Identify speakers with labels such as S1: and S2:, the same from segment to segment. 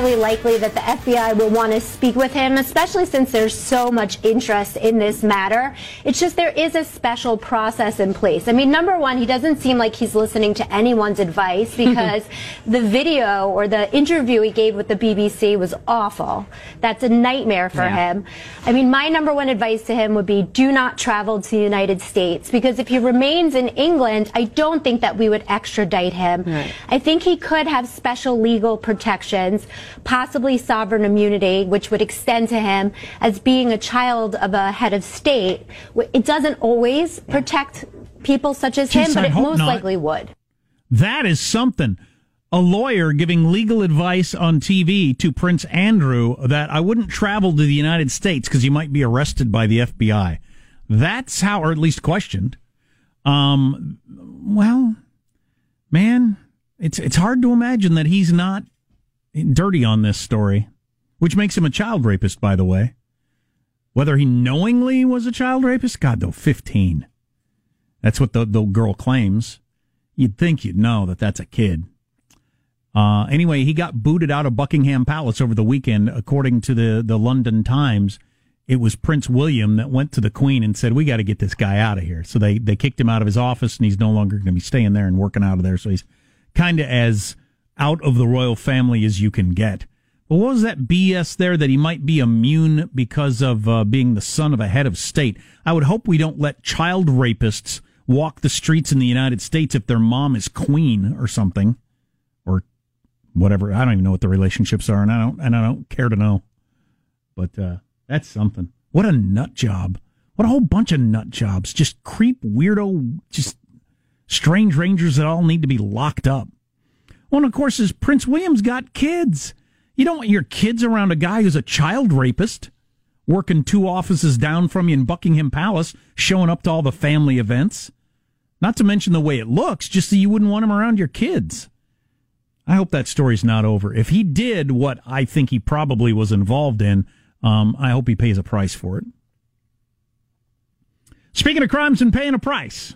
S1: Highly likely that the FBI will want to speak with him, especially since there's so much interest in this matter. It's just there is a special process in place. I mean, number one, he doesn't seem like he's listening to anyone's advice because the video or the interview he gave with the BBC was awful. That's a nightmare for
S2: Yeah.
S1: him. I mean, my number one advice to him would be do not travel to the United States because if he remains in England, I don't think that we would extradite him. I think he could have special legal protections, possibly sovereign immunity, which would extend to him as being a child of a head of state. It doesn't always protect people such as
S3: Jeez,
S1: him, but
S3: I
S1: it most
S3: not.
S1: likely would.
S3: That is something. A lawyer giving legal advice on TV to Prince Andrew that I wouldn't travel to the United States because you might be arrested by the FBI. That's how, or at least questioned. Um, well, man, it's it's hard to imagine that he's not dirty on this story, which makes him a child rapist, by the way. Whether he knowingly was a child rapist, God, though, fifteen. That's what the the girl claims. You'd think you'd know that that's a kid. Uh, anyway, he got booted out of Buckingham Palace over the weekend, according to the, the London Times. It was Prince William that went to the Queen and said, "We got to get this guy out of here." So they they kicked him out of his office, and he's no longer going to be staying there and working out of there. So he's kind of as out of the royal family as you can get. But what was that BS there that he might be immune because of uh, being the son of a head of state? I would hope we don't let child rapists walk the streets in the United States if their mom is queen or something, or whatever. I don't even know what the relationships are, and I don't and I don't care to know. But uh, that's something. What a nut job! What a whole bunch of nut jobs! Just creep, weirdo, just strange rangers that all need to be locked up. Well, of course, is Prince William's got kids. You don't want your kids around a guy who's a child rapist, working two offices down from you in Buckingham Palace, showing up to all the family events. Not to mention the way it looks, just so you wouldn't want him around your kids. I hope that story's not over. If he did what I think he probably was involved in, um, I hope he pays a price for it. Speaking of crimes and paying a price,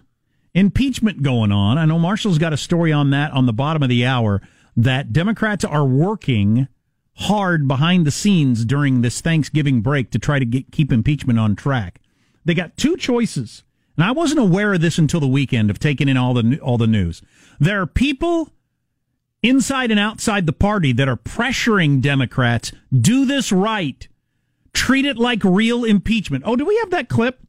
S3: impeachment going on. I know Marshall's got a story on that on the bottom of the hour that Democrats are working hard behind the scenes during this Thanksgiving break to try to get, keep impeachment on track. They got two choices. And I wasn't aware of this until the weekend of taking in all the all the news. There are people inside and outside the party that are pressuring Democrats do this right. Treat it like real impeachment. Oh, do we have that clip?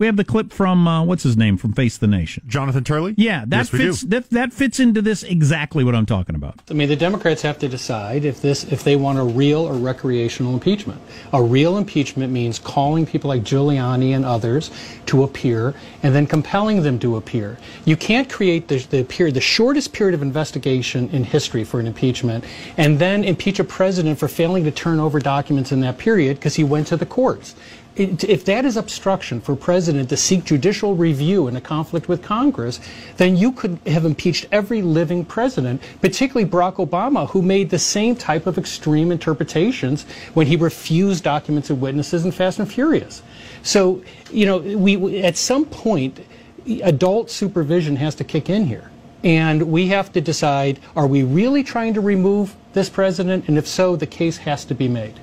S3: We have the clip from uh, what's his name from Face the Nation,
S2: Jonathan Turley.
S3: Yeah, that
S2: yes,
S3: fits. That that fits into this exactly what I'm talking about.
S4: I mean, the Democrats have to decide if this if they want a real or recreational impeachment. A real impeachment means calling people like Giuliani and others to appear and then compelling them to appear. You can't create the, the period, the shortest period of investigation in history for an impeachment, and then impeach a president for failing to turn over documents in that period because he went to the courts if that is obstruction for president to seek judicial review in a conflict with Congress, then you could have impeached every living president, particularly Barack Obama, who made the same type of extreme interpretations when he refused documents and witnesses in Fast and Furious. So, you know, we at some point, adult supervision has to kick in here. And we have to decide, are we really trying to remove this president? And if so, the case has to be made.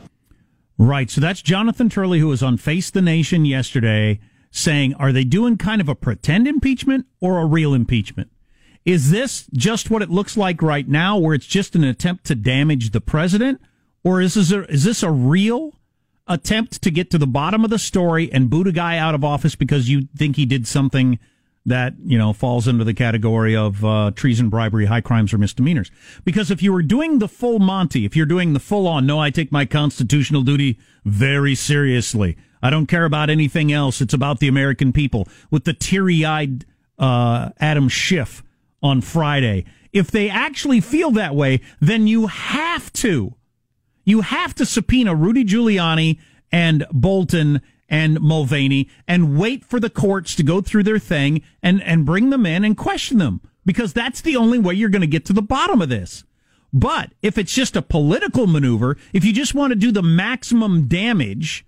S3: Right. So that's Jonathan Turley, who was on Face the Nation yesterday, saying, are they doing kind of a pretend impeachment or a real impeachment? Is this just what it looks like right now, where it's just an attempt to damage the president? Or is this a, is this a real attempt to get to the bottom of the story and boot a guy out of office because you think he did something that you know falls under the category of uh, treason, bribery, high crimes, or misdemeanors. Because if you were doing the full Monty, if you're doing the full on, no, I take my constitutional duty very seriously. I don't care about anything else. It's about the American people. With the teary eyed uh, Adam Schiff on Friday, if they actually feel that way, then you have to, you have to subpoena Rudy Giuliani and Bolton and Mulvaney and wait for the courts to go through their thing and, and bring them in and question them because that's the only way you're going to get to the bottom of this. But if it's just a political maneuver, if you just want to do the maximum damage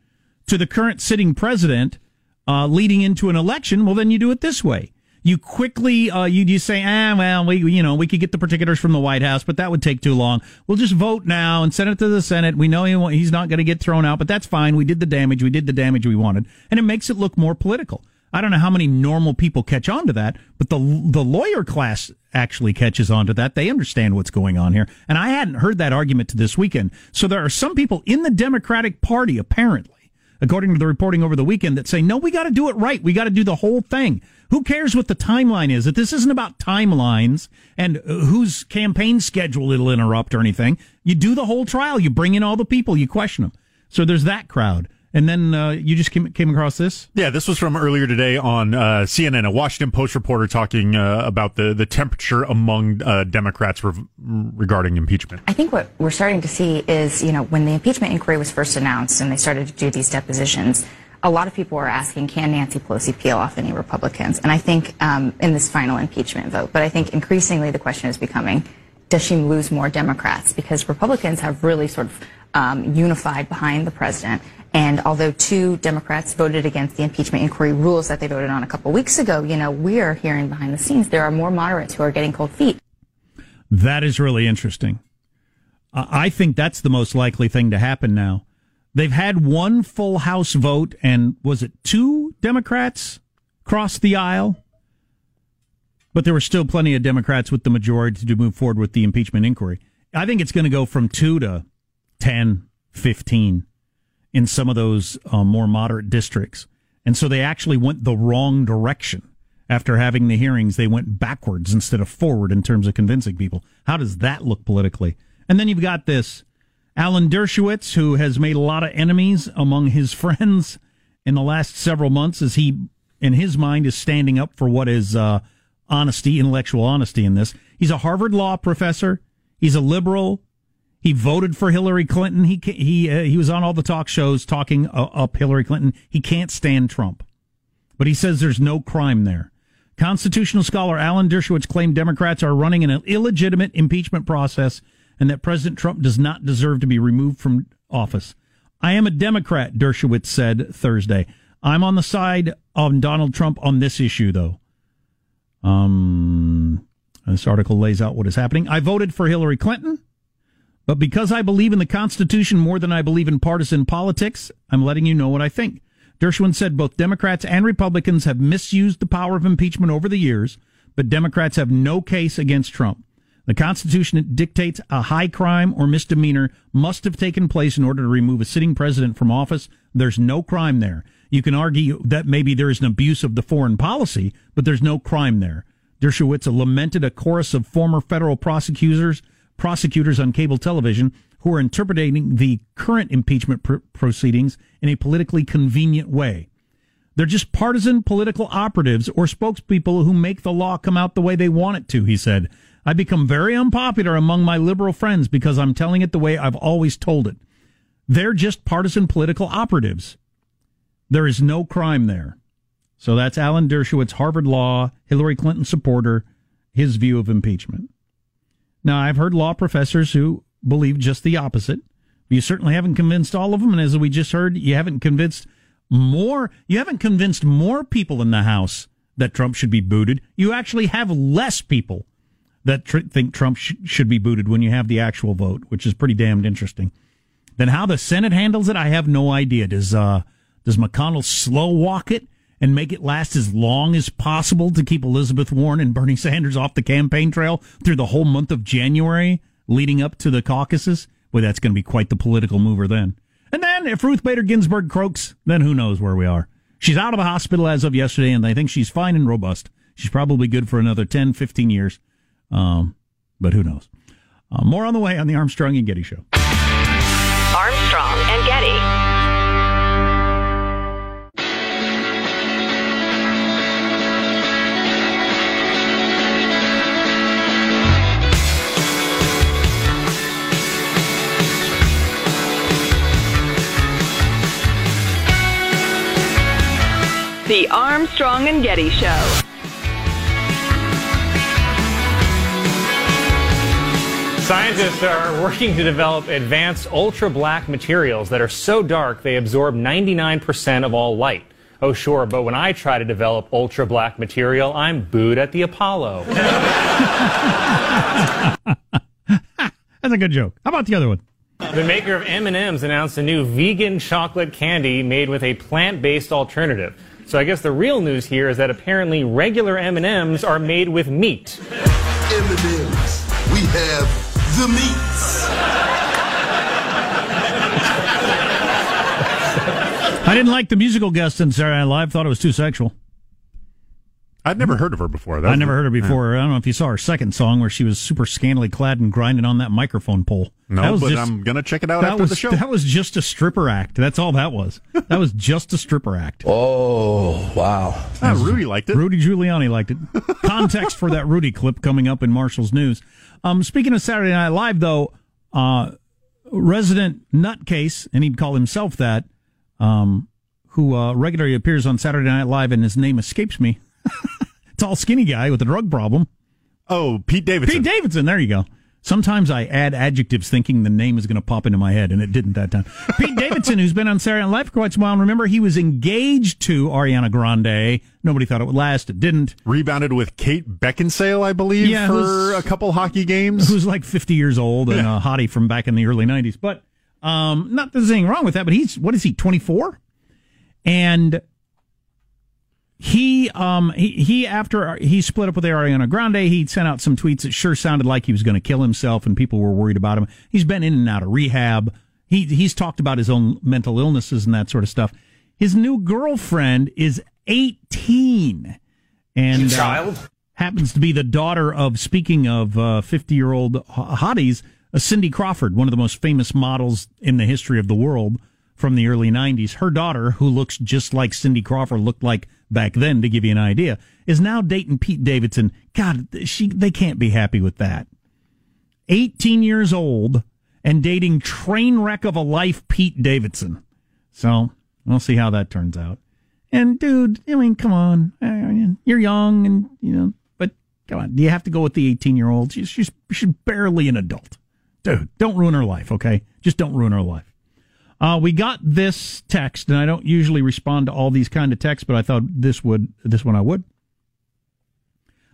S3: to the current sitting president uh, leading into an election, well, then you do it this way you quickly uh, you you say, ah, well, we you know we could get the particulars from the White House, but that would take too long. We'll just vote now and send it to the Senate. We know he, he's not going to get thrown out, but that's fine. We did the damage. We did the damage we wanted, and it makes it look more political. I don't know how many normal people catch on to that, but the the lawyer class actually catches on to that. They understand what's going on here, and I hadn't heard that argument to this weekend. So there are some people in the Democratic Party, apparently, according to the reporting over the weekend, that say, no, we got to do it right. We got to do the whole thing. Who cares what the timeline is? That this isn't about timelines and uh, whose campaign schedule it'll interrupt or anything. You do the whole trial. You bring in all the people. You question them. So there's that crowd. And then uh, you just came, came across this?
S2: Yeah, this was from earlier today on uh, CNN, a Washington Post reporter talking uh, about the, the temperature among uh, Democrats re- regarding impeachment.
S5: I think what we're starting to see is, you know, when the impeachment inquiry was first announced and they started to do these depositions, a lot of people were asking, can Nancy Pelosi peel off any Republicans? And I think um, in this final impeachment vote, but I think increasingly the question is becoming, does she lose more Democrats? Because Republicans have really sort of um, unified behind the president. And although two Democrats voted against the impeachment inquiry rules that they voted on a couple weeks ago, you know, we are hearing behind the scenes there are more moderates who are getting cold feet.
S3: That is really interesting. I think that's the most likely thing to happen now. They've had one full House vote, and was it two Democrats crossed the aisle? But there were still plenty of Democrats with the majority to move forward with the impeachment inquiry. I think it's going to go from two to 10, 15 in some of those uh, more moderate districts. And so they actually went the wrong direction. After having the hearings, they went backwards instead of forward in terms of convincing people. How does that look politically? And then you've got this Alan Dershowitz, who has made a lot of enemies among his friends in the last several months, as he, in his mind, is standing up for what is uh, honesty, intellectual honesty in this. He's a Harvard law professor. He's a liberal. He voted for Hillary Clinton. He he uh, he was on all the talk shows talking uh, up Hillary Clinton. He can't stand Trump, but he says there's no crime there. Constitutional scholar Alan Dershowitz claimed Democrats are running an illegitimate impeachment process and that President Trump does not deserve to be removed from office. I am a Democrat, Dershowitz said Thursday. I'm on the side of Donald Trump on this issue, though. Um, this article lays out what is happening. I voted for Hillary Clinton, but because I believe in the Constitution more than I believe in partisan politics, I'm letting you know what I think. Dershowitz said both Democrats and Republicans have misused the power of impeachment over the years, but Democrats have no case against Trump. The Constitution dictates a high crime or misdemeanor must have taken place in order to remove a sitting president from office. There's no crime there. You can argue that maybe there is an abuse of the foreign policy, but there's no crime there. Dershowitz lamented a chorus of former federal prosecutors, prosecutors on cable television who are interpreting the current impeachment pr- proceedings in a politically convenient way. They're just partisan political operatives or spokespeople who make the law come out the way they want it to, he said. I become very unpopular among my liberal friends because I'm telling it the way I've always told it. They're just partisan political operatives. There is no crime there. So that's Alan Dershowitz, Harvard Law, Hillary Clinton supporter, his view of impeachment. Now, I've heard law professors who believe just the opposite. You certainly haven't convinced all of them, and as we just heard, you haven't convinced more. You haven't convinced more people in the House that Trump should be booted. You actually have less people that tr- think Trump sh- should be booted when you have the actual vote, which is pretty damned interesting. Then how the Senate handles it, I have no idea. Does uh, does McConnell slow walk it and make it last as long as possible to keep Elizabeth Warren and Bernie Sanders off the campaign trail through the whole month of January? leading up to the caucuses, well, that's going to be quite the political mover then. And then if Ruth Bader Ginsburg croaks, then who knows where we are. She's out of the hospital as of yesterday, and I think she's fine and robust. She's probably good for another 10, 15 years. Um, but who knows? Uh, more on the way on the Armstrong and Getty Show.
S6: Armstrong and Getty. The Armstrong and Getty Show.
S7: Scientists are working to develop advanced ultra black materials that are so dark they absorb 99% of all light. Oh, sure, but when I try to develop ultra black material, I'm booed at the Apollo.
S3: That's a good joke. How about the other one?
S7: The maker of M&M's announced a new vegan chocolate candy made with a plant-based alternative. So I guess the real news here is that apparently regular M&Ms are made with meat.
S8: M&Ms. We have the meats.
S3: I didn't like the musical guest in Saturday Night Live. Thought it was too sexual.
S2: I'd never heard of her before.
S3: I never heard her before. Yeah. I don't know if you saw her second song where she was super scantily clad and grinding on that microphone pole.
S2: No, but just, I'm gonna check it out after
S3: was,
S2: the show.
S3: That was just a stripper act. That's all that was. that was just a stripper act.
S9: Oh wow!
S2: Ah, Rudy liked it.
S3: Rudy Giuliani liked it. Context for that Rudy clip coming up in Marshall's news. Um, speaking of Saturday Night Live, though, uh, resident nutcase, and he'd call himself that, um, who uh, regularly appears on Saturday Night Live, and his name escapes me. tall, skinny guy with a drug problem.
S2: Oh, Pete Davidson.
S3: Pete Davidson. There you go. Sometimes I add adjectives thinking the name is going to pop into my head, and it didn't that time. Pete Davidson, who's been on Saturday Night Live for quite some while, and remember he was engaged to Ariana Grande. Nobody thought it would last. It didn't.
S2: Rebounded with Kate Beckinsale, I believe,
S3: yeah,
S2: for a couple hockey games.
S3: Who's like 50 years old and a hottie from back in the early 90s. But um, not that there's anything wrong with that, but he's, what is he, 24? And he um he, he after he split up with Ariana Grande, he sent out some tweets that sure sounded like he was going to kill himself, and people were worried about him. He's been in and out of rehab. He he's talked about his own mental illnesses and that sort of stuff. His new girlfriend is eighteen, and uh,
S7: child
S3: uh, happens to be the daughter of speaking of fifty uh, year old hotties, uh, Cindy Crawford, one of the most famous models in the history of the world from the early 90s. Her daughter, who looks just like Cindy Crawford looked like back then, to give you an idea, is now dating Pete Davidson. God, she they can't be happy with that. 18 years old and dating train wreck of a life Pete Davidson. So we'll see how that turns out. And dude, I mean, come on, you're young, and you know, but come on, do you have to go with the 18 year old? She's, she's she's barely an adult, dude. Don't ruin her life, okay? Just don't ruin her life. Uh, we got this text, and I don't usually respond to all these kind of texts, but I thought this would this one I would.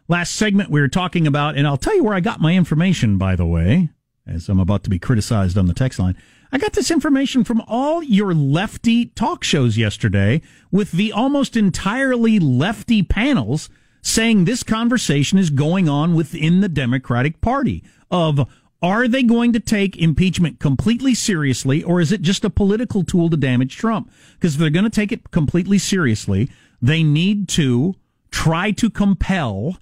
S3: Last segment we were talking about, and I'll tell you where I got my information, by the way, as I'm about to be criticized on the text line. I got this information from all your lefty talk shows yesterday with the almost entirely lefty panels saying this conversation is going on within the Democratic Party of are they going to take impeachment completely seriously or is it just a political tool to damage Trump? Because if they're going to take it completely seriously, they need to try to compel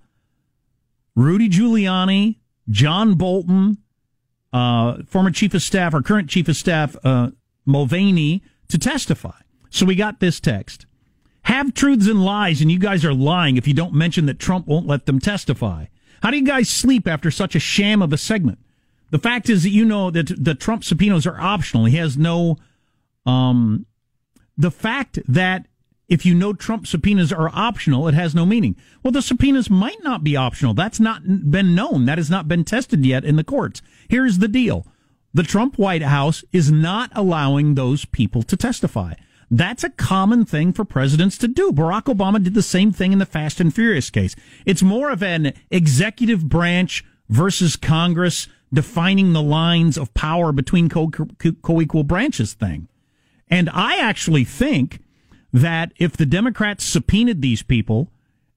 S3: Rudy Giuliani, John Bolton, uh, former chief of staff or current chief of staff uh, Mulvaney to testify. So we got this text. Have truths and lies, and you guys are lying if you don't mention that Trump won't let them testify. How do you guys sleep after such a sham of a segment? The fact is that you know that the Trump subpoenas are optional. He has no, um, the fact that if you know Trump subpoenas are optional, it has no meaning. Well, the subpoenas might not be optional. That's not been known. That has not been tested yet in the courts. Here's the deal. The Trump White House is not allowing those people to testify. That's a common thing for presidents to do. Barack Obama did the same thing in the Fast and Furious case. It's more of an executive branch versus Congress defining the lines of power between co- co-equal branches thing. And I actually think that if the Democrats subpoenaed these people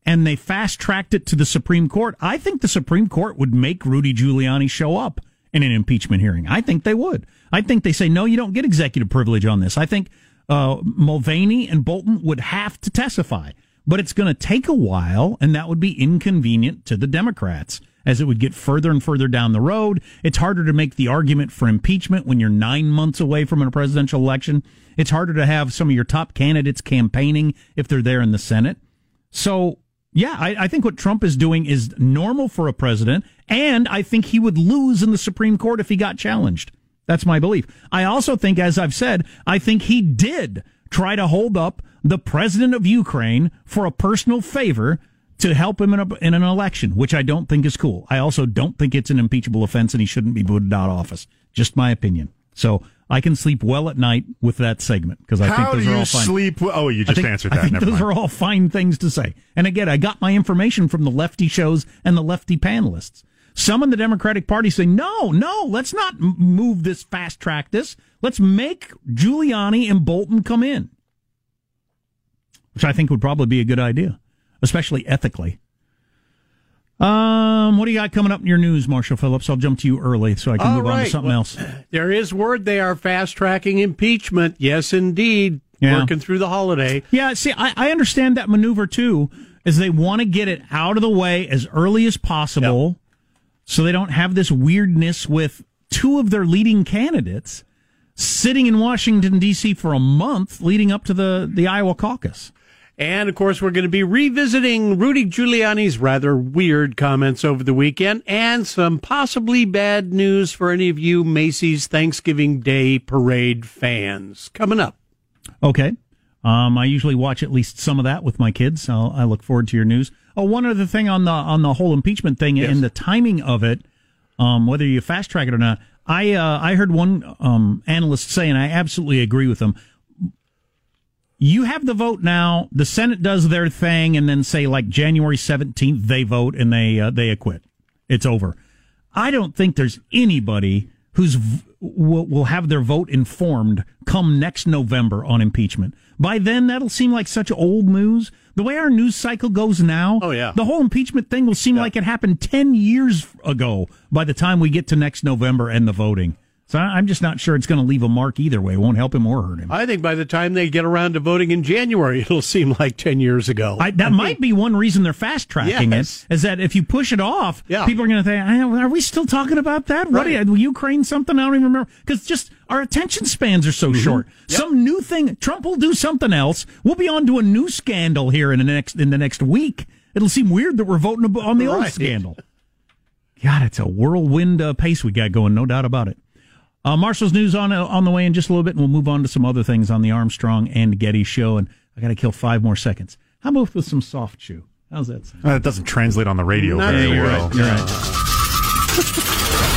S3: and they fast tracked it to the Supreme Court, I think the Supreme Court would make Rudy Giuliani show up in an impeachment hearing. I think they would. I think they say, no, you don't get executive privilege on this. I think uh, Mulvaney and Bolton would have to testify, but it's going to take a while, and that would be inconvenient to the Democrats as it would get further and further down the road. It's harder to make the argument for impeachment when you're nine months away from a presidential election. It's harder to have some of your top candidates campaigning if they're there in the Senate. So, yeah, I, I, think what Trump is doing is normal for a president, and I think he would lose in the Supreme Court if he got challenged. That's my belief. I also think, as I've said, I think he did try to hold up the president of Ukraine for a personal favor to help him in, a, in an election, which I don't think is cool. I also don't think it's an impeachable offense and he shouldn't be booted out of office. Just my opinion. So I can sleep well at night with that segment because I
S2: How
S3: think those are all fine.
S2: sleep? Oh, you just
S3: think,
S2: answered that.
S3: I think
S2: Never
S3: those
S2: mind.
S3: are all fine things to say. And again, I got my information from the lefty shows and the lefty panelists. Some in the Democratic Party say, no, no, let's not move this, fast track this. Let's make Giuliani and Bolton come in, which I think would probably be a good idea, especially ethically. Um, what do you got coming up in your news, Marshall Phillips? I'll jump to you early so I can
S10: All
S3: move on to something
S10: Well,
S3: else.
S10: There is word they are fast tracking impeachment. Yes, indeed.
S3: Yeah.
S10: Working through the holiday.
S3: Yeah, see, I, I understand that maneuver too, is they want to get it out of the way as early as possible so they don't have this weirdness with two of their leading candidates sitting in Washington, D.C. for a month leading up to the, the Iowa caucus.
S10: And of course, we're going to be revisiting Rudy Giuliani's rather weird comments over the weekend and some possibly bad news for any of you Macy's Thanksgiving Day Parade fans. Coming up.
S3: Okay. Um, I usually watch at least some of that with my kids. I'll, I look forward to your news. Oh, one other thing on the on the whole impeachment thing and the timing of it, um, whether you fast track it or not. I uh, I heard one um, analyst say, and I absolutely agree with them. You have the vote now. The Senate does their thing, and then say like January seventeenth, they vote and they uh, they acquit. It's over. I don't think there's anybody who's v- will, will have their vote informed come next November on impeachment. By then, that'll seem like such old news. The way our news cycle goes now,
S10: Oh, yeah.
S3: the whole impeachment thing will seem like it happened ten years ago. By the time we get to next November and the voting, so I- I'm just not sure it's going to leave a mark either way. It won't help him or hurt him.
S10: I think by the time they get around to voting in January, it'll seem like 10 years ago.
S3: I, that might be one reason they're fast tracking
S10: Yes.
S3: it. Is that if you push it off,
S10: Yeah.
S3: people are going to think, "Are we still talking about that? What
S10: Right.
S3: Ukraine? Something I don't even remember." Because just our attention spans are so short. Some new thing, Trump will do something else. We'll be on to a new scandal here in the next in the next week. It'll seem weird that we're voting on the old scandal. God, it's a whirlwind uh, pace we got going, no doubt about it. Uh, Marshall's news on on the way in just a little bit, and we'll move on to some other things on the Armstrong and Getty show. And I got to kill five more seconds. How about with some soft chew? How's that sound?
S2: Uh, it doesn't translate on the radio
S3: Not
S2: very
S3: you're
S2: well.
S3: right, you're right.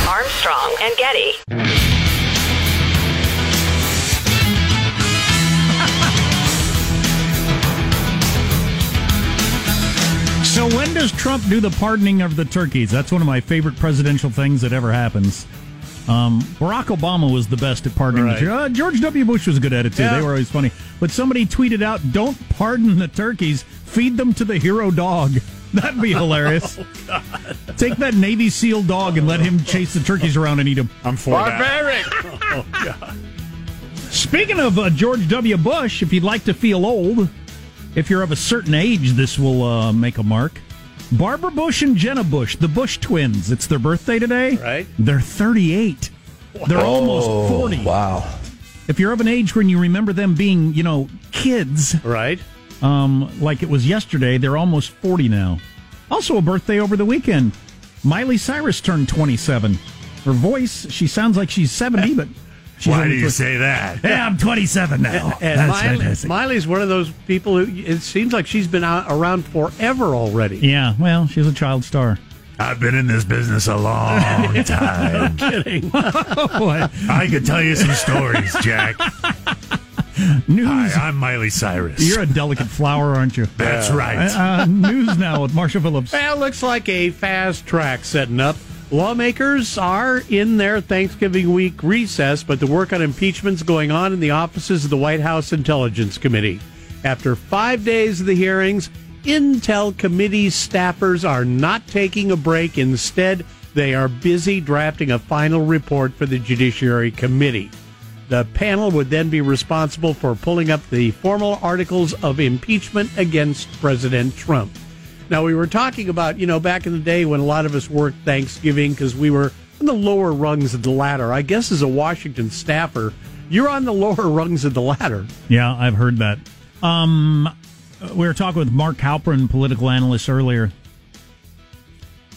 S6: Armstrong and Getty.
S3: So when does Trump do the pardoning of the turkeys? That's one of my favorite presidential things that ever happens. Um, Barack Obama was the best at pardoning
S10: Right.
S3: the turkeys. Uh, George W. Bush was good at it too.
S10: Yeah.
S3: They were always funny. But somebody tweeted out, "Don't pardon the turkeys. Feed them to the hero dog." That'd be hilarious.
S10: Oh,
S3: Take that Navy SEAL dog and let him chase the turkeys around and eat them.
S2: I'm for
S10: Barbaric.
S3: Oh, Speaking of uh, George W. Bush, if you'd like to feel old, if you're of a certain age, this will uh, make a mark. Barbara Bush and Jenna Bush, the Bush twins. It's their birthday today.
S10: Right.
S3: They're 38. They're almost 40.
S9: Wow.
S3: If you're of an age when you remember them being, you know, kids,
S10: Right.
S3: um, like it was yesterday, they're almost 40 now. Also, a birthday over the weekend. Miley Cyrus turned 27. Her voice, she sounds like she's 70, but she's
S2: Why do you say that?
S3: Yeah, I'm 27 now.
S10: And
S3: That's
S10: Miley,
S3: fantastic.
S10: Miley's one of those people who it seems like she's been out, around forever already.
S3: Yeah, well, she's a child star.
S2: I've been in this business a long time.
S10: Kidding.
S3: Oh, boy.
S2: I could tell you some stories, Jack.
S3: News.
S2: Hi, I'm Miley Cyrus.
S3: You're a delicate flower, aren't you?
S2: That's right.
S3: Uh, news now with Marshall Phillips.
S10: Well, it looks like a fast track setting up. Lawmakers are in their Thanksgiving week recess, but the work on impeachment's going on in the offices of the White House Intelligence Committee. After five days of the hearings, Intel Committee staffers are not taking a break. Instead, they are busy drafting a final report for the Judiciary Committee. The panel would then be responsible for pulling up the formal articles of impeachment against President Trump. Now, we were talking about, you know, back in the day when a lot of us worked Thanksgiving because we were on the lower rungs of the ladder. I guess as a Washington staffer, you're on the lower rungs of the ladder.
S3: Yeah, I've heard that. Um, we were talking with Mark Halperin, political analyst, earlier,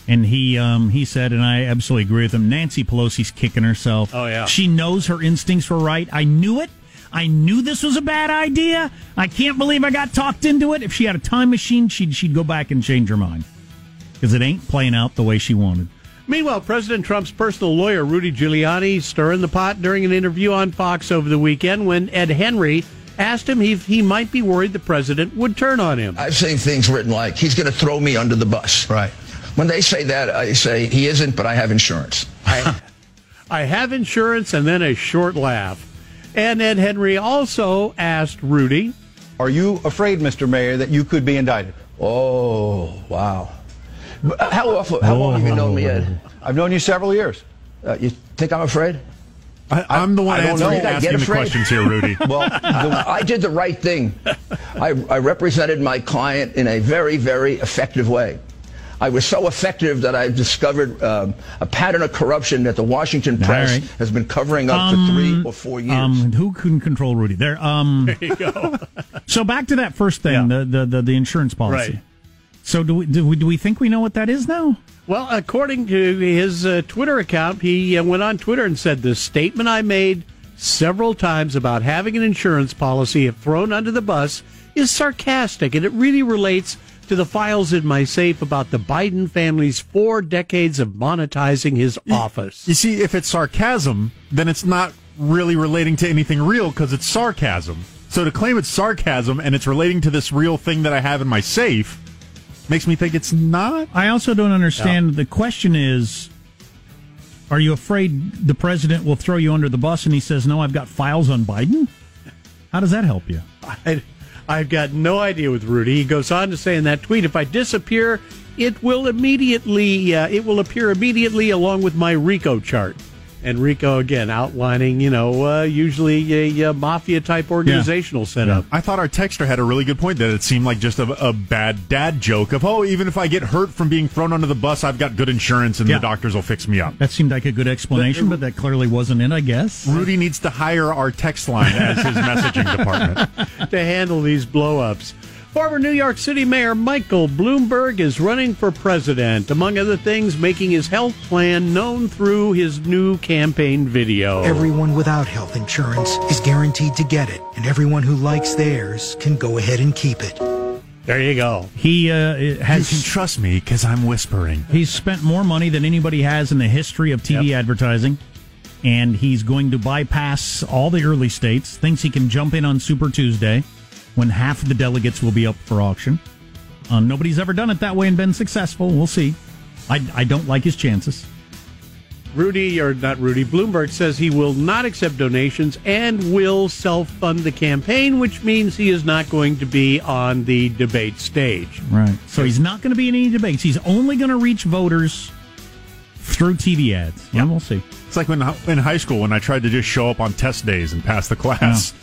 S3: and he um, he said, and I absolutely agree with him. Nancy Pelosi's kicking herself.
S10: Oh, yeah.
S3: she knows her instincts were right. I knew it. I knew this was a bad idea. I can't believe I got talked into it. If she had a time machine, she'd she'd go back and change her mind because it ain't playing out the way she wanted.
S10: Meanwhile, President Trump's personal lawyer, Rudy Giuliani, stirring the pot during an interview on Fox over the weekend when Ed Henry asked him if he might be worried the president would turn on him.
S9: I've seen things written like, he's going to throw me under the bus. Right. When they say that, I say, he isn't, but I have insurance.
S10: I, I have insurance, and then a short laugh. And Ed Henry also asked Rudy,
S11: Are you afraid, Mr. Mayor, that you could be indicted?
S9: Oh, wow. But uh, How, often, how long have you known me, Ed?
S11: I've known you several years.
S9: Uh, you think I'm afraid?
S2: I, I'm the one
S9: I don't know.
S2: answering,
S9: I
S2: asking the questions here, Rudy.
S9: Well, the, I did the right thing. I, I represented my client in a very, very effective way. I was so effective that I discovered um, a pattern of corruption that the Washington press
S3: right.
S9: has been covering up
S3: Um,
S9: for three or four years.
S3: Um, who can control Rudy? There. Um,
S10: There you go.
S3: so back to that first thing, the, the the the insurance policy.
S10: Right.
S3: So do we, do we do we think we know what that is now?
S10: Well, according to his uh, Twitter account, he uh, went on Twitter and said the statement I made several times about having an insurance policy if thrown under the bus is sarcastic, and it really relates to the files in my safe about the Biden family's four decades of monetizing his office.
S2: You see, if it's sarcasm, then it's not really relating to anything real because it's sarcasm. So to claim it's sarcasm and it's relating to this real thing that I have in my safe makes me think it's not.
S3: I also don't understand. The question is, are you afraid the president will throw you under the bus? And he says, "No, I've got files on Biden." How does that help you?
S10: I, I've got no idea with Rudy. He goes on to say in that tweet, if I disappear, it will immediately, uh, it will appear immediately along with my RICO chart. And RICO again outlining, you know, uh, usually a, uh mafia type organizational setup.
S2: I thought our texter had a really good point that it seemed like just a, a bad dad joke of, oh, even if I get hurt from being thrown under the bus, I've got good insurance and
S3: Yeah.
S2: the doctors will fix me up.
S3: That seemed like a good explanation, but that clearly wasn't it. I guess.
S2: Rudy needs to hire our text line as his messaging department.
S10: to handle these blowups. Former New York City Mayor Michael Bloomberg is running for president, among other things, making his health plan known through his new campaign video.
S12: Everyone without health insurance is guaranteed to get it, and everyone who likes theirs can go ahead and keep it.
S10: There you go.
S3: He uh, has.
S2: You can trust me because I'm whispering.
S3: He's spent more money than anybody has in the history of TV advertising, and he's going to bypass all the early states. Thinks he can jump in on Super Tuesday when half of the delegates will be up for auction. Uh, nobody's ever done it that way and been successful. We'll see. I, I don't like his chances.
S10: Rudy, or not Rudy, Bloomberg says he will not accept donations and will self fund the campaign, which means he is not going to be on the debate stage.
S3: Right. So he's not going to be in any debates. He's only going to reach voters through TV ads. Yeah, we'll see.
S2: It's like when in high school when I tried to just show up on test days and pass the class.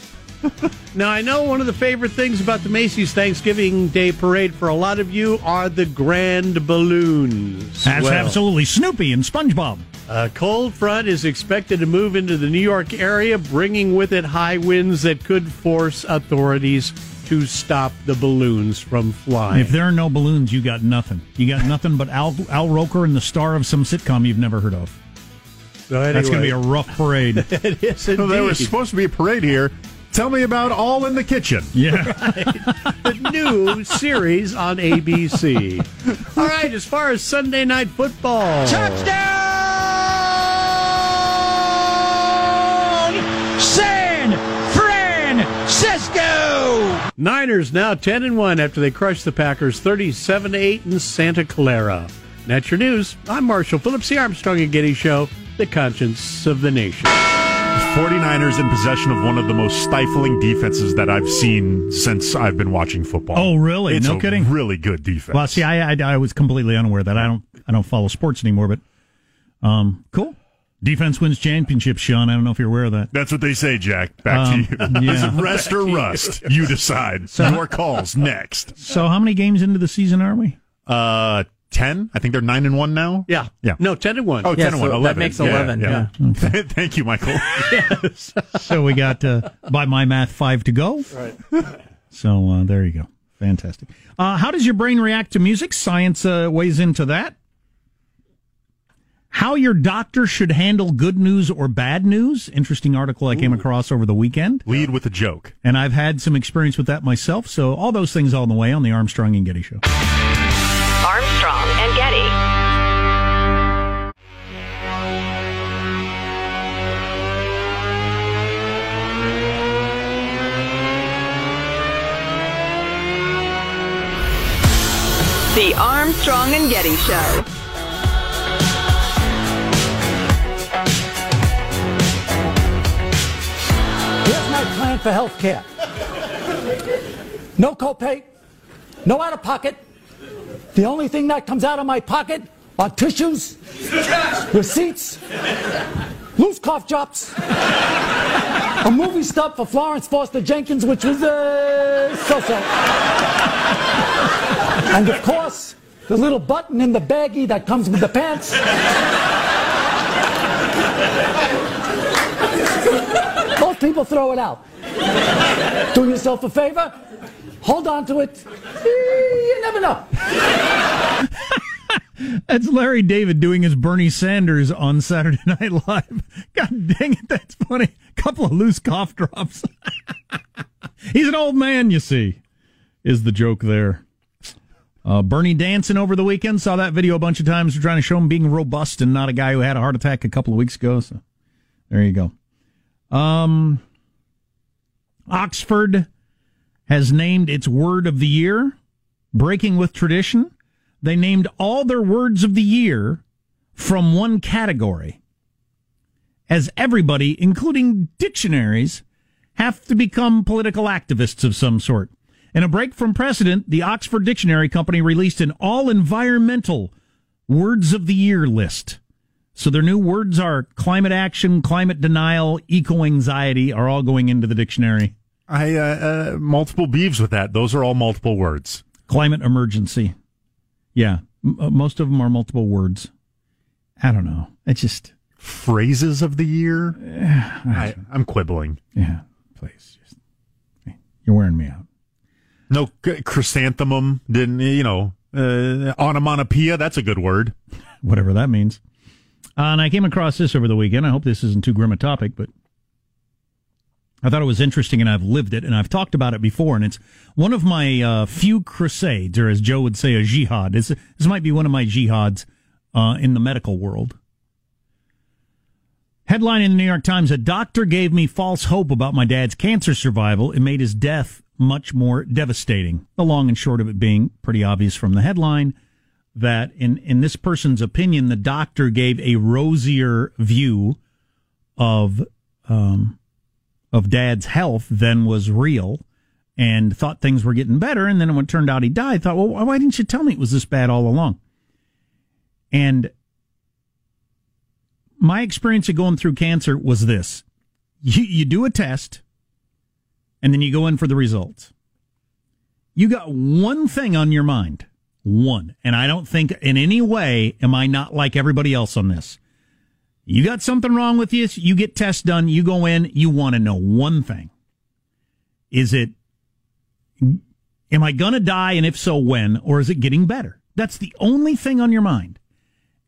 S10: Now, I know one of the favorite things about the Macy's Thanksgiving Day Parade for a lot of you are the grand balloons.
S3: That's
S10: Well,
S3: absolutely Snoopy and SpongeBob.
S10: A cold front is expected to move into the New York area, bringing with it high winds that could force authorities to stop the balloons from flying.
S3: If there are no balloons, you got nothing. You got nothing but Al, Al Roker and the star of some sitcom you've never heard of.
S10: So
S3: That's going to be a rough parade.
S10: it is
S2: So there was supposed to be a parade here. Tell me about All in the Kitchen.
S3: Yeah.
S10: the new series on ABC. All right, as far as Sunday night football. Touchdown!
S13: San Francisco!
S10: Niners now 10 and 1 after they crushed the Packers 37 8 in Santa Clara. That's your news. I'm Marshall Phillips, the Armstrong and Getty Show, the conscience of the nation.
S2: 49ers in possession of one of the most stifling defenses that I've seen since I've been watching football.
S3: Oh, really?
S2: It's
S3: No
S2: a
S3: kidding?
S2: Really good defense.
S3: Well, see, I, I I was completely unaware of that I don't I don't follow sports anymore, but um, cool. Defense wins championships, Sean. I don't know if you're aware of that.
S2: That's what they say, Jack. Back
S3: Um,
S2: to you.
S3: yeah.
S2: Is it rest or rust? You decide.
S3: So-
S2: Your calls next.
S3: So, how many games into the season are we?
S2: Uh, ten. I think they're nine and one now.
S10: Yeah.
S2: Yeah.
S10: No, 10 and 1.
S2: Oh,
S14: Yeah,
S2: 10 and
S14: so
S2: 1.
S14: that
S2: 11.
S14: makes 11,
S2: Thank you, Michael. yes.
S3: So we got uh, by my math five to go.
S10: Right.
S3: So uh, there you go. Fantastic. Uh, how does your brain react to music? Science uh, weighs into that. How your doctor should handle good news or bad news. Interesting article I came across over the weekend.
S2: Lead with a joke.
S3: And I've had some experience with that myself. So all those things all the way on the Armstrong and Getty Show.
S6: The Armstrong and Getty Show.
S13: Here's my plan for health care. No copay, no out of pocket. The only thing that comes out of my pocket are tissues, receipts, loose cough drops, a movie stub for Florence Foster Jenkins, which was uh, so-so. And of course, the little button in the baggie that comes with the pants. Most people throw it out. Do yourself a favor, hold on to it. You never know.
S3: That's Larry David doing his Bernie Sanders on Saturday Night Live. God dang it, that's funny. A couple of loose cough drops. He's an old man, you see, is the joke there. Uh, Bernie dancing over the weekend. Saw that video a bunch of times. We're trying to show him being robust and not a guy who had a heart attack a couple of weeks ago. So there you go. Um, Oxford has named its word of the year, breaking with tradition. They named all their words of the year from one category. As everybody, including dictionaries, have to become political activists of some sort. In a break from precedent, the Oxford Dictionary Company released an all environmental words of the year list. So their new words are climate action, climate denial, eco anxiety are all going into the dictionary.
S2: I uh, uh, multiple beeves with that. Those are all multiple words.
S3: Climate emergency. Yeah, m- uh, most of them are multiple words. I don't know. It's just
S2: Phrases of the year. I, I'm quibbling.
S3: Yeah, please. Just, you're wearing me out.
S2: No chrysanthemum didn't you know uh, onomatopoeia? That's a good word.
S3: whatever that means. Uh, and I came across this over the weekend. I hope this isn't too grim a topic, but I thought it was interesting, and I've lived it, and I've talked about it before. And it's one of my uh, few crusades, or as Joe would say, a jihad. This, this might be one of my jihads uh, in the medical world. Headline in the New York Times: A doctor gave me false hope about my dad's cancer survival. It made his death much more devastating. The long and short of it being pretty obvious from the headline that in, in this person's opinion, the doctor gave a rosier view of um, of dad's health than was real and thought things were getting better. And then when it turned out he died, thought, well, why didn't you tell me it was this bad all along? And my experience of going through cancer was this you, you do a test and then you go in for the results. You got one thing on your mind one. And I don't think in any way am I not like everybody else on this. You got something wrong with you, you get tests done, you go in, you want to know one thing. Is it, am I going to die? And if so, when? Or is it getting better? That's the only thing on your mind.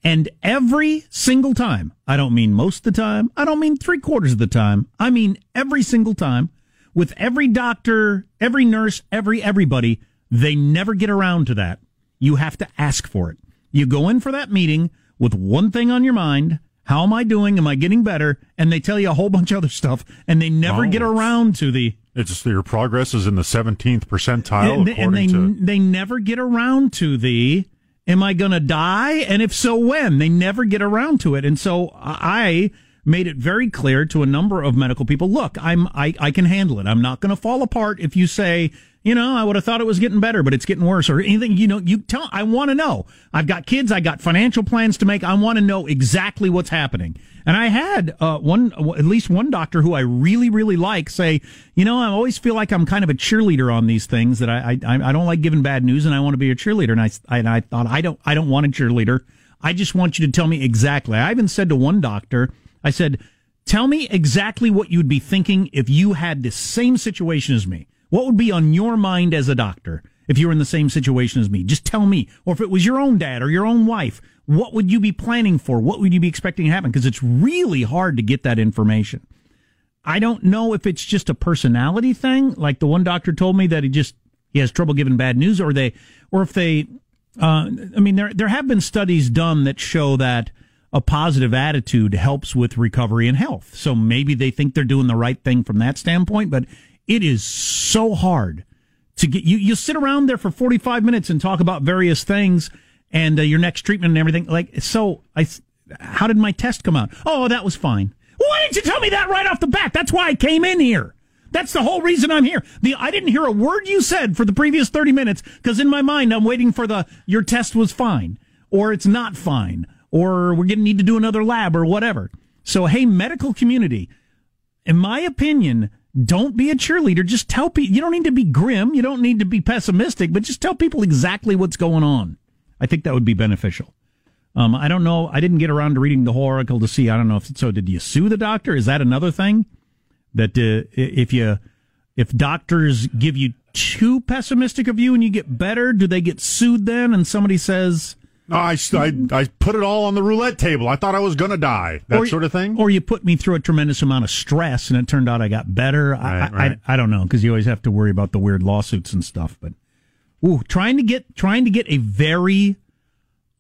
S3: And every single time, I don't mean most of the time, I don't mean three quarters of the time, I mean every single time, with every doctor, every nurse, every everybody, they never get around to that. You have to ask for it. You go in for that meeting with one thing on your mind. How am I doing? Am I getting better? And they tell you a whole bunch of other stuff, and they never
S2: Oh,
S3: get around to the.
S2: It's your progress is in the 17th percentile,
S3: and, and they
S2: to.
S3: they never get around to the. Am I going to die? And if so, when? They never get around to it. And so I made it very clear to a number of medical people. Look, I'm I, I can handle it. I'm not going to fall apart if you say you know, I would have thought it was getting better, but it's getting worse or anything. You know, you tell, I want to know. I've got kids. I got financial plans to make. I want to know exactly what's happening. And I had, uh, one, at least one doctor who I really, really like say, you know, I always feel like I'm kind of a cheerleader on these things that I, I, I don't like giving bad news and I want to be a cheerleader. And I, I, and I thought, I don't, I don't want a cheerleader. I just want you to tell me exactly. I even said to one doctor, I said, tell me exactly what you'd be thinking if you had the same situation as me. What would be on your mind as a doctor if you were in the same situation as me? Just tell me. Or if it was your own dad or your own wife, what would you be planning for? What would you be expecting to happen? Because it's really hard to get that information. I don't know if it's just a personality thing, like the one doctor told me that he just he has trouble giving bad news, or they, or if they, uh, I mean, there there have been studies done that show that a positive attitude helps with recovery and health. So maybe they think they're doing the right thing from that standpoint, but it is so hard to get you. You sit around there for 45 minutes and talk about various things and uh, your next treatment and everything. Like, so I, how did my test come out? Oh, that was fine. Why didn't you tell me that right off the bat? That's why I came in here. That's the whole reason I'm here. The I didn't hear a word you said for the previous 30 minutes because in my mind I'm waiting for the your test was fine or it's not fine or we're going to need to do another lab or whatever. So hey, medical community, in my opinion, don't be a cheerleader. Just tell people. You don't need to be grim. You don't need to be pessimistic, but just tell people exactly what's going on. I think that would be beneficial. Um, I don't know. I didn't get around to reading the whole article to see. I don't know if so. Did you sue the doctor? Is that another thing? That uh, if you if doctors give you too pessimistic of you and you get better, do they get sued then? And somebody says,
S2: No, I, I, I put it all on the roulette table. I thought I was going to die. That
S3: or,
S2: sort of thing.
S3: Or you put me through a tremendous amount of stress and it turned out I got better.
S2: Right,
S3: I,
S2: right.
S3: I, I don't know because you always have to worry about the weird lawsuits and stuff. But ooh, trying to get trying to get a very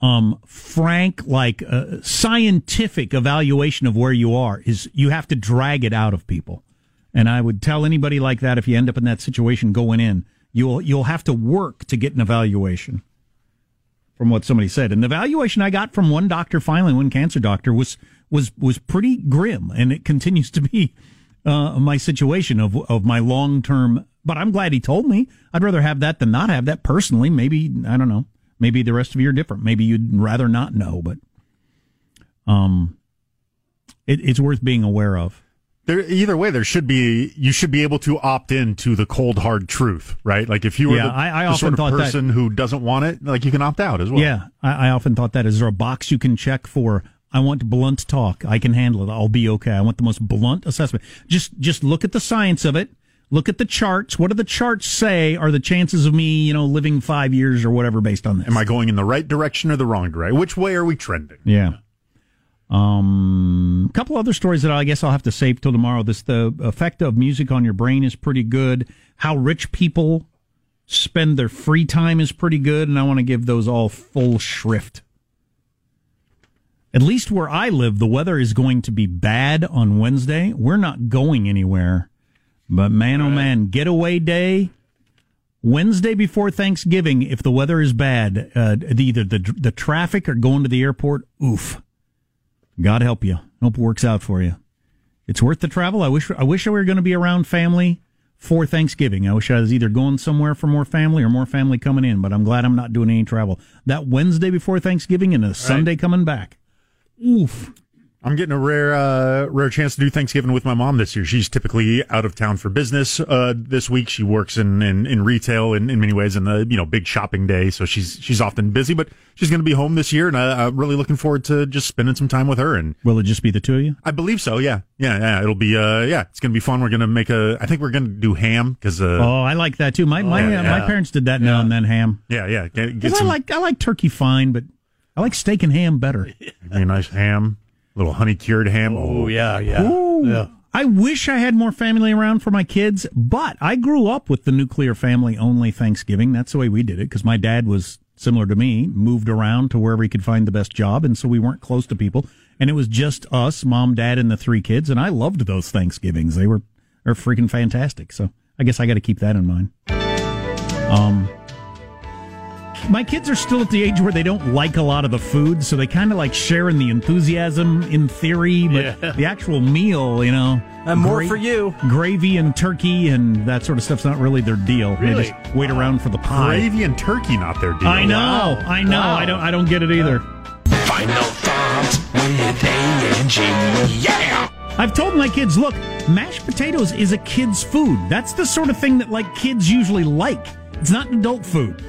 S3: um frank, like uh, scientific evaluation of where you are is you have to drag it out of people. And I would tell anybody like that if you end up in that situation going in, you'll you'll have to work to get an evaluation from what somebody said. And the evaluation I got from one doctor, finally, one cancer doctor, was was was pretty grim, and it continues to be uh, my situation of of my long term. But I'm glad he told me. I'd rather have that than not have that personally. Maybe I don't know. Maybe the rest of you are different. Maybe you'd rather not know, but um, it, it's worth being aware of.
S2: There, either way, there should be you should be able to opt in to the cold hard truth, right? Like if you were
S3: Yeah,
S2: the,
S3: I- I
S2: the
S3: often
S2: sort of
S3: thought that-
S2: person who doesn't want it, like you can opt out as well.
S3: Yeah, I, I often thought that. Is there a box you can check for? I want blunt talk. I can handle it. I'll be okay. I want the most blunt assessment. Just just look at the science of it. Look at the charts. What do the charts say are the chances of me, you know, living five years or whatever based on this?
S2: Am I going in the right direction or the wrong direction? Which way are we trending?
S3: Yeah. Um, a couple other stories that I guess I'll have to save till tomorrow. This the effect of music on your brain is pretty good. How rich people spend their free time is pretty good, and I want to give those all full shrift. At least where I live, the weather is going to be bad on Wednesday. We're not going anywhere, but man, oh man, getaway day. Wednesday before Thanksgiving, if the weather is bad, uh, either the the traffic or going to the airport, oof. God help you. Hope it works out for you. It's worth the travel. I wish I wish I were going to be around family for Thanksgiving. I wish I was either going somewhere for more family or more family coming in, but I'm glad I'm not doing any travel. That Wednesday before Thanksgiving and a Sunday coming back. Oof.
S2: I'm getting a rare, uh, rare chance to do Thanksgiving with my mom this year. She's typically out of town for business. Uh, this week she works in, in, in retail in, in many ways in the, you know, big shopping day. So she's, she's often busy, but she's going to be home this year and I, I'm really looking forward to just spending some time with her. And
S3: will it just be the two of you?
S2: I believe so. Yeah. Yeah. Yeah. It'll be, uh, yeah, it's going to be fun. We're going to make a, I think we're going to do ham because, uh,
S3: oh, I like that too. My, my,
S2: yeah,
S3: uh, my parents did that now and then ham.
S2: yeah, yeah. Get, get
S3: 'Cause I like, I like turkey fine, but I like steak and ham better.
S2: a nice ham, little honey cured ham.
S10: Oh, yeah, yeah.
S3: Ooh.
S10: Yeah.
S3: I wish I had more family around for my kids, but I grew up with the nuclear family only Thanksgiving. That's the way we did it because my dad was similar to me, moved around to wherever he could find the best job, and so we weren't close to people. And it was just us, mom, dad, and the three kids, and I loved those Thanksgivings. They were are freaking fantastic. So I guess I got to keep that in mind. Um, my kids are still at the age where they don't like a lot of the food, so they kind of like sharing the enthusiasm in theory, but
S14: Yeah.
S3: the actual meal, you know,
S14: And more for you.
S3: Gravy and turkey and that sort of stuff's not really their deal. They
S2: Really?
S3: just wait around for the pie.
S2: Gravy and turkey, not their deal.
S3: I know, I know. I don't. I don't get it either.
S14: Final thoughts with A&G. Yeah.
S3: I've told my kids, look, mashed potatoes is a kid's food. That's the sort of thing that like kids usually like. It's not adult food.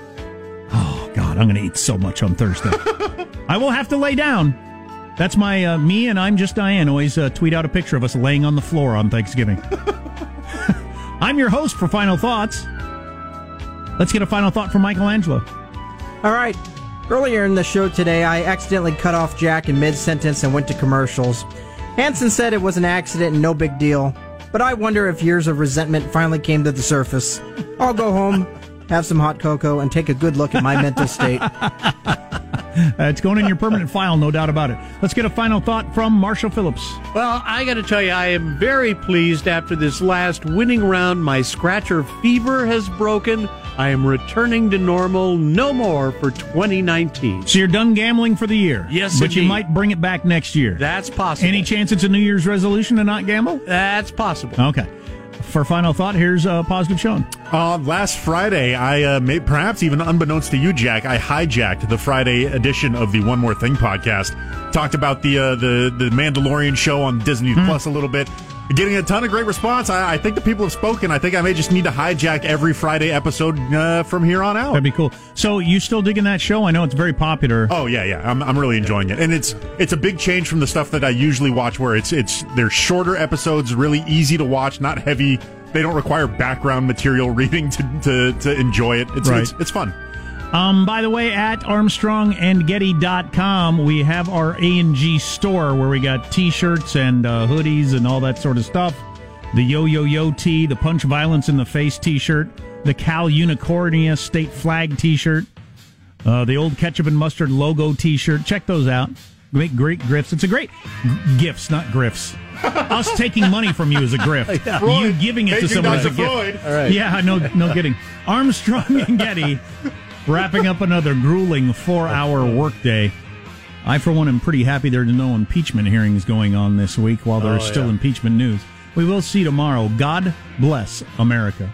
S3: God, I'm going to eat so much on Thursday. I will have to lay down. That's my uh, me and I'm just Diane. Always uh, tweet out a picture of us laying on the floor on Thanksgiving. I'm your host for Final Thoughts. Let's get a final thought from Michael Angelo.
S15: All right. Earlier in the show today, I accidentally cut off Jack in mid sentence and went to commercials. Hanson said it was an accident and no big deal, but I wonder if years of resentment finally came to the surface. I'll go home, have some hot cocoa, and take a good look at my mental state.
S3: Uh, it's going in your permanent file, no doubt about it. Let's get a final thought from Marshall Phillips.
S10: Well, I got to tell you, I am very pleased after this last winning round. My scratcher fever has broken. I am returning to normal. No more for 2019.
S3: So you're done gambling for the year.
S10: Yes,
S3: but you might bring it back next year.
S10: That's possible.
S3: Any chance it's a New Year's resolution to not gamble?
S10: That's possible.
S3: Okay. For final thought, here's uh, positive Sean.
S2: Uh, last Friday, I uh, made, perhaps even unbeknownst to you, Jack, I hijacked the Friday edition of the One More Thing podcast. Talked about the uh, the the Mandalorian show on Disney Plus a little bit. Getting a ton of great response. I, I think the people have spoken. I think I may just need to hijack every Friday episode uh, from here on out.
S3: That'd be cool. So you still digging that show? I know it's very popular.
S2: Oh yeah, yeah. I'm, I'm really enjoying it, and it's it's a big change from the stuff that I usually watch, where it's it's they're shorter episodes, really easy to watch, not heavy. They don't require background material reading to to, to enjoy it. It's,
S3: Right.
S2: it's it's fun.
S3: Um, by the way, at armstrongandgetty.com, we have our A&G store where we got t-shirts and uh, hoodies and all that sort of stuff. The yo-yo-yo tee, the punch violence in the face t-shirt, the Cal Unicornia state flag t-shirt, uh, the old ketchup and mustard logo t-shirt. Check those out. Make great grifts. It's a great gifts, not grifts. Us taking money from you is a grift.
S14: Yeah.
S3: You giving it to someone is a
S14: Dr.
S3: gift.
S14: Freud. All right.
S3: Yeah, no, no kidding. Armstrong and Getty wrapping up another grueling four-hour workday. I, for one, am pretty happy there are no impeachment hearings going on this week while
S14: Oh,
S3: there's still
S14: yeah.
S3: impeachment news. We will see tomorrow. God bless America.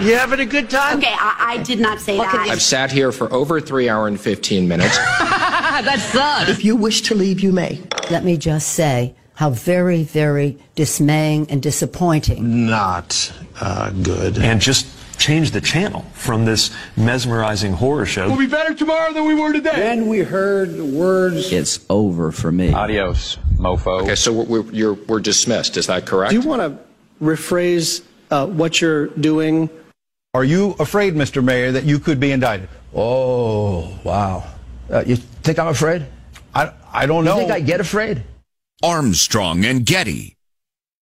S16: You having a good time?
S17: Okay, I, I did not say that.
S18: I've sat here for over three hour and 15 minutes.
S16: that sucks. If you wish to leave, you may.
S19: Let me just say how very, very dismaying and disappointing.
S20: Not uh, good. And just change the channel from this mesmerizing horror show.
S16: We'll be better tomorrow than we were today.
S18: Then we heard the words.
S20: It's over for me.
S18: Adios, mofo. Okay, so we're, we're, you're, we're dismissed. Is that correct?
S16: Do you want to
S21: rephrase uh, what you're doing?
S11: Are you afraid, Mr. Mayor, that you could be indicted?
S9: Oh, wow. Uh, you think I'm afraid?
S11: I, I don't know.
S9: You think I get afraid?
S22: Armstrong and Getty.